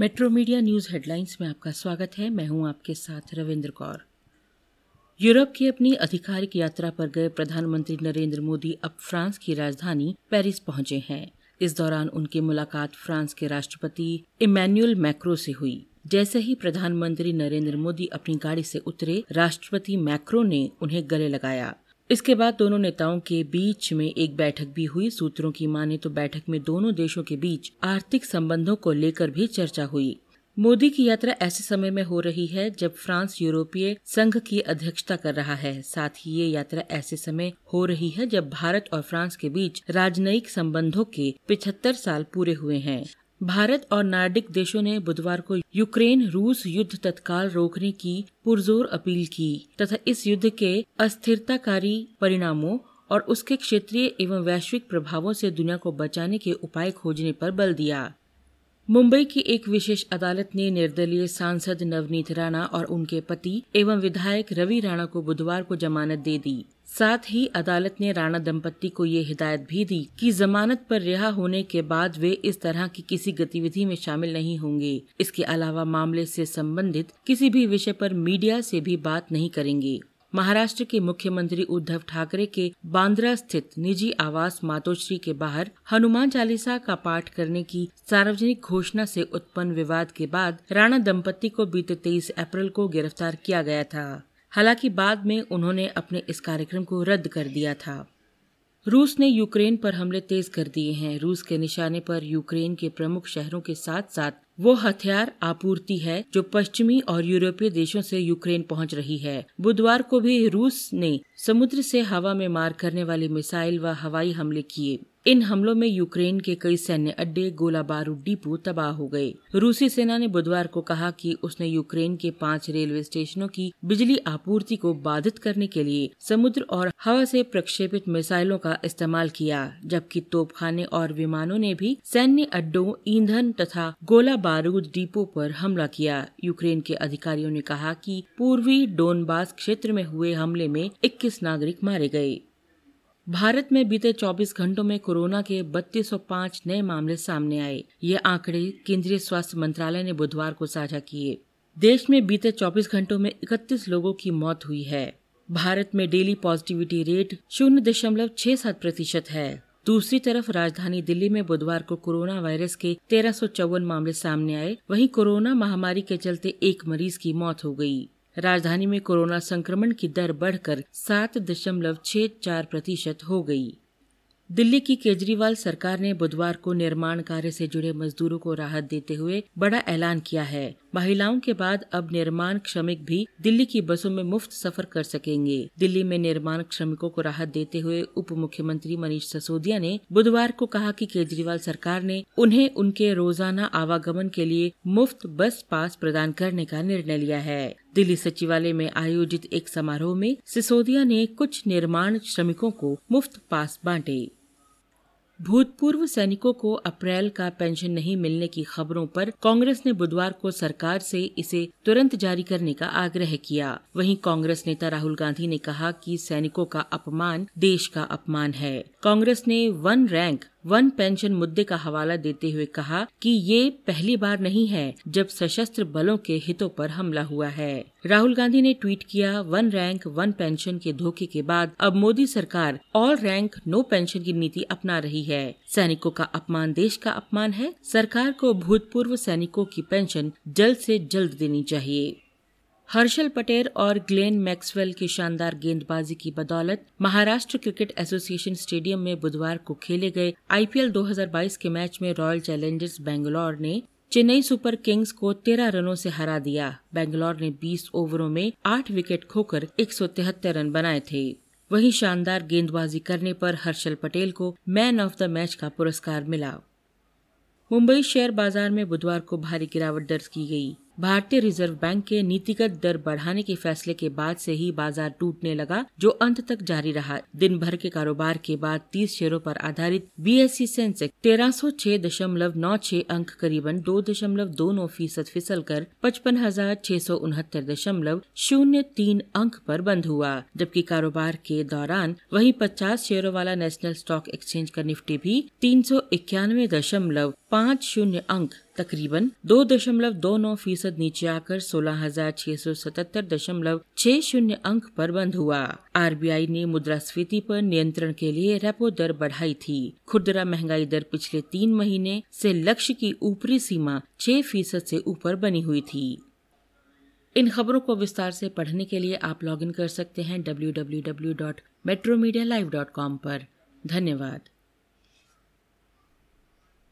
Metro media news headlines में आपका स्वागत है। मैं हूँ आपके साथ रविंद्र कौर। यूरोप की अपनी आधिकारिक यात्रा पर गए प्रधानमंत्री नरेंद्र मोदी अब फ्रांस की राजधानी पेरिस पहुँचे हैं। इस दौरान उनकी मुलाकात फ्रांस के राष्ट्रपति इमैनुअल मैक्रो से हुई। जैसे ही प्रधानमंत्री नरेंद्र मोदी अपनी गाड़ी से उतरे, राष्ट्रपति मैक्रो ने उन्हें गले लगाया। इसके बाद दोनों नेताओं के बीच में एक बैठक भी हुई। सूत्रों की माने तो बैठक में दोनों देशों के बीच आर्थिक संबंधों को लेकर भी चर्चा हुई। मोदी की यात्रा ऐसे समय में हो रही है जब फ्रांस यूरोपीय संघ की अध्यक्षता कर रहा है। साथ ही ये यात्रा ऐसे समय हो रही है जब भारत और फ्रांस के बीच राजनयिक संबंधों के 75 साल पूरे हुए हैं। भारत और नार्डिक देशों ने बुधवार को यूक्रेन रूस युद्ध तत्काल रोकने की पुरजोर अपील की तथा इस युद्ध के अस्थिरताकारी परिणामों और उसके क्षेत्रीय एवं वैश्विक प्रभावों से दुनिया को बचाने के उपाय खोजने पर बल दिया। मुंबई की एक विशेष अदालत ने निर्दलीय सांसद नवनीत राणा और उनके पति एवं विधायक रवि राणा को बुधवार को जमानत दे दी। साथ ही अदालत ने राणा दंपत्ति को ये हिदायत भी दी कि जमानत पर रिहा होने के बाद वे इस तरह की किसी गतिविधि में शामिल नहीं होंगे। इसके अलावा मामले से संबंधित किसी भी विषय पर मीडिया से भी बात नहीं करेंगे। महाराष्ट्र के मुख्यमंत्री उद्धव ठाकरे के बांद्रा स्थित निजी आवास मातोश्री के बाहर हनुमान चालीसा का पाठ करने की सार्वजनिक घोषणा से उत्पन्न विवाद के बाद राणा दंपत्ति को बीते तेईस अप्रैल को गिरफ़्तार किया गया था। हालाँकि बाद में उन्होंने अपने इस कार्यक्रम को रद्द कर दिया था। रूस ने यूक्रेन पर हमले तेज कर दिए हैं। रूस के निशाने पर यूक्रेन के प्रमुख शहरों के साथ साथ वो हथियार आपूर्ति है जो पश्चिमी और यूरोपीय देशों से यूक्रेन पहुँच रही है। बुधवार को भी रूस ने समुद्र से हवा में मार करने वाली मिसाइल व हवाई हमले किए। इन हमलों में यूक्रेन के कई सैन्य अड्डे गोला बारूद डिपो तबाह हो गए। रूसी सेना ने बुधवार को कहा कि उसने यूक्रेन के पाँच रेलवे स्टेशनों की बिजली आपूर्ति को बाधित करने के लिए समुद्र और हवा से प्रक्षेपित मिसाइलों का इस्तेमाल किया, जबकि तोपखाने और विमानों ने भी सैन्य अड्डों, ईंधन तथा गोला बारूद डिपो पर हमला किया। यूक्रेन के अधिकारियों ने कहा कि पूर्वी डोनबास क्षेत्र में हुए हमले में 21 नागरिक मारे गए। भारत में बीते 24 घंटों में कोरोना के 3205 नए मामले सामने आए। ये आंकड़े केंद्रीय स्वास्थ्य मंत्रालय ने बुधवार को साझा किए। देश में बीते 24 घंटों में 31 लोगों की मौत हुई है। भारत में डेली पॉजिटिविटी रेट शून्य दशमलव छह सात प्रतिशत है। दूसरी तरफ़ राजधानी दिल्ली में बुधवार को कोरोना वायरस के तेरह मामले सामने आए। वहीं कोरोना महामारी के चलते एक मरीज़ की मौत हो गई। राजधानी में कोरोना संक्रमण की दर बढ़कर सात दशमलव छह चार प्रतिशत हो गई। दिल्ली की केजरीवाल सरकार ने बुधवार को निर्माण कार्य से जुड़े मजदूरों को राहत देते हुए बड़ा ऐलान किया है। महिलाओं के बाद अब निर्माण श्रमिक भी दिल्ली की बसों में मुफ़्त सफ़र कर सकेंगे। दिल्ली में निर्माण श्रमिकों को राहत देते हुए उप मुख्यमंत्री मनीष सिसोदिया ने बुधवार को कहा कि केजरीवाल सरकार ने उन्हें उनके रोज़ाना आवागमन के लिए मुफ़्त बस पास प्रदान करने का निर्णय लिया है। दिल्ली सचिवालय में आयोजित एक समारोह में सिसोदिया ने कुछ निर्माण श्रमिकों को मुफ़्त पास बांटे। भूतपूर्व सैनिकों को अप्रैल का पेंशन नहीं मिलने की खबरों पर कांग्रेस ने बुधवार को सरकार से इसे तुरंत जारी करने का आग्रह किया। वहीं कांग्रेस नेता राहुल गांधी ने कहा कि सैनिकों का अपमान देश का अपमान है। कांग्रेस ने वन रैंक वन पेंशन मुद्दे का हवाला देते हुए कहा कि ये पहली बार नहीं है जब सशस्त्र बलों के हितों पर हमला हुआ है। राहुल गांधी ने ट्वीट किया, वन रैंक, वन पेंशन के धोखे के बाद अब मोदी सरकार ऑल रैंक, नो पेंशन की नीति अपना रही है। सैनिकों का अपमान देश का अपमान है। सरकार को भूतपूर्व सैनिकों की पेंशन जल्द से जल्द देनी चाहिए। हर्षल पटेल और ग्लेन मैक्सवेल की शानदार गेंदबाजी की बदौलत महाराष्ट्र क्रिकेट एसोसिएशन स्टेडियम में बुधवार को खेले गए आईपीएल 2022 के मैच में रॉयल चैलेंजर्स बेंगलोर ने चेन्नई सुपर किंग्स को 13 रनों से हरा दिया। बेंगलोर ने 20 ओवरों में 8 विकेट खोकर एक सौ तिहत्तर रन बनाए थे। वहीं शानदार गेंदबाजी करने पर हर्षल पटेल को मैन ऑफ़ द मैच का पुरस्कार मिला। मुंबई शेयर बाज़ार में बुधवार को भारी गिरावट दर्ज की गई। भारतीय रिज़र्व बैंक के नीतिगत दर बढ़ाने के फैसले के बाद से ही बाज़ार टूटने लगा, जो अंत तक जारी रहा। दिन भर के कारोबार के बाद 30 शेयरों पर आधारित बीएससी सेंसेक्स तेरह सौ छह दशमलव नौ छह अंक करीबन दो दशमलव दो नौ फ़ीसद फिसल कर पचपन हज़ार छह सौ उनहत्तर दशमलव शून्य तीन अंक पर बंद हुआ। जबकि कारोबार के दौरान वही पचास शेयरों वाला नेशनल स्टॉक एक्सचेंज का निफ्टी भी तीन सौ इक्यानवे दशमलव पाँच शून्य अंक तकरीबन दो दशमलव दो नौ फ़ीसद नीचे आकर सोलह हज़ार छह सौ सतहत्तर दशमलव छह शून्य अंक पर बंद हुआ। आरबीआई ने मुद्रास्फीति पर नियंत्रण के लिए रेपो दर बढ़ाई थी। खुदरा महँगाई दर पिछले तीन महीने से लक्ष्य की ऊपरी सीमा छह फ़ीसद से ऊपर बनी हुई थी। इन खबरों को विस्तार से पढ़ने के लिए आप लॉगिन कर सकते हैं W W W dot metro media live dot com धन्यवाद।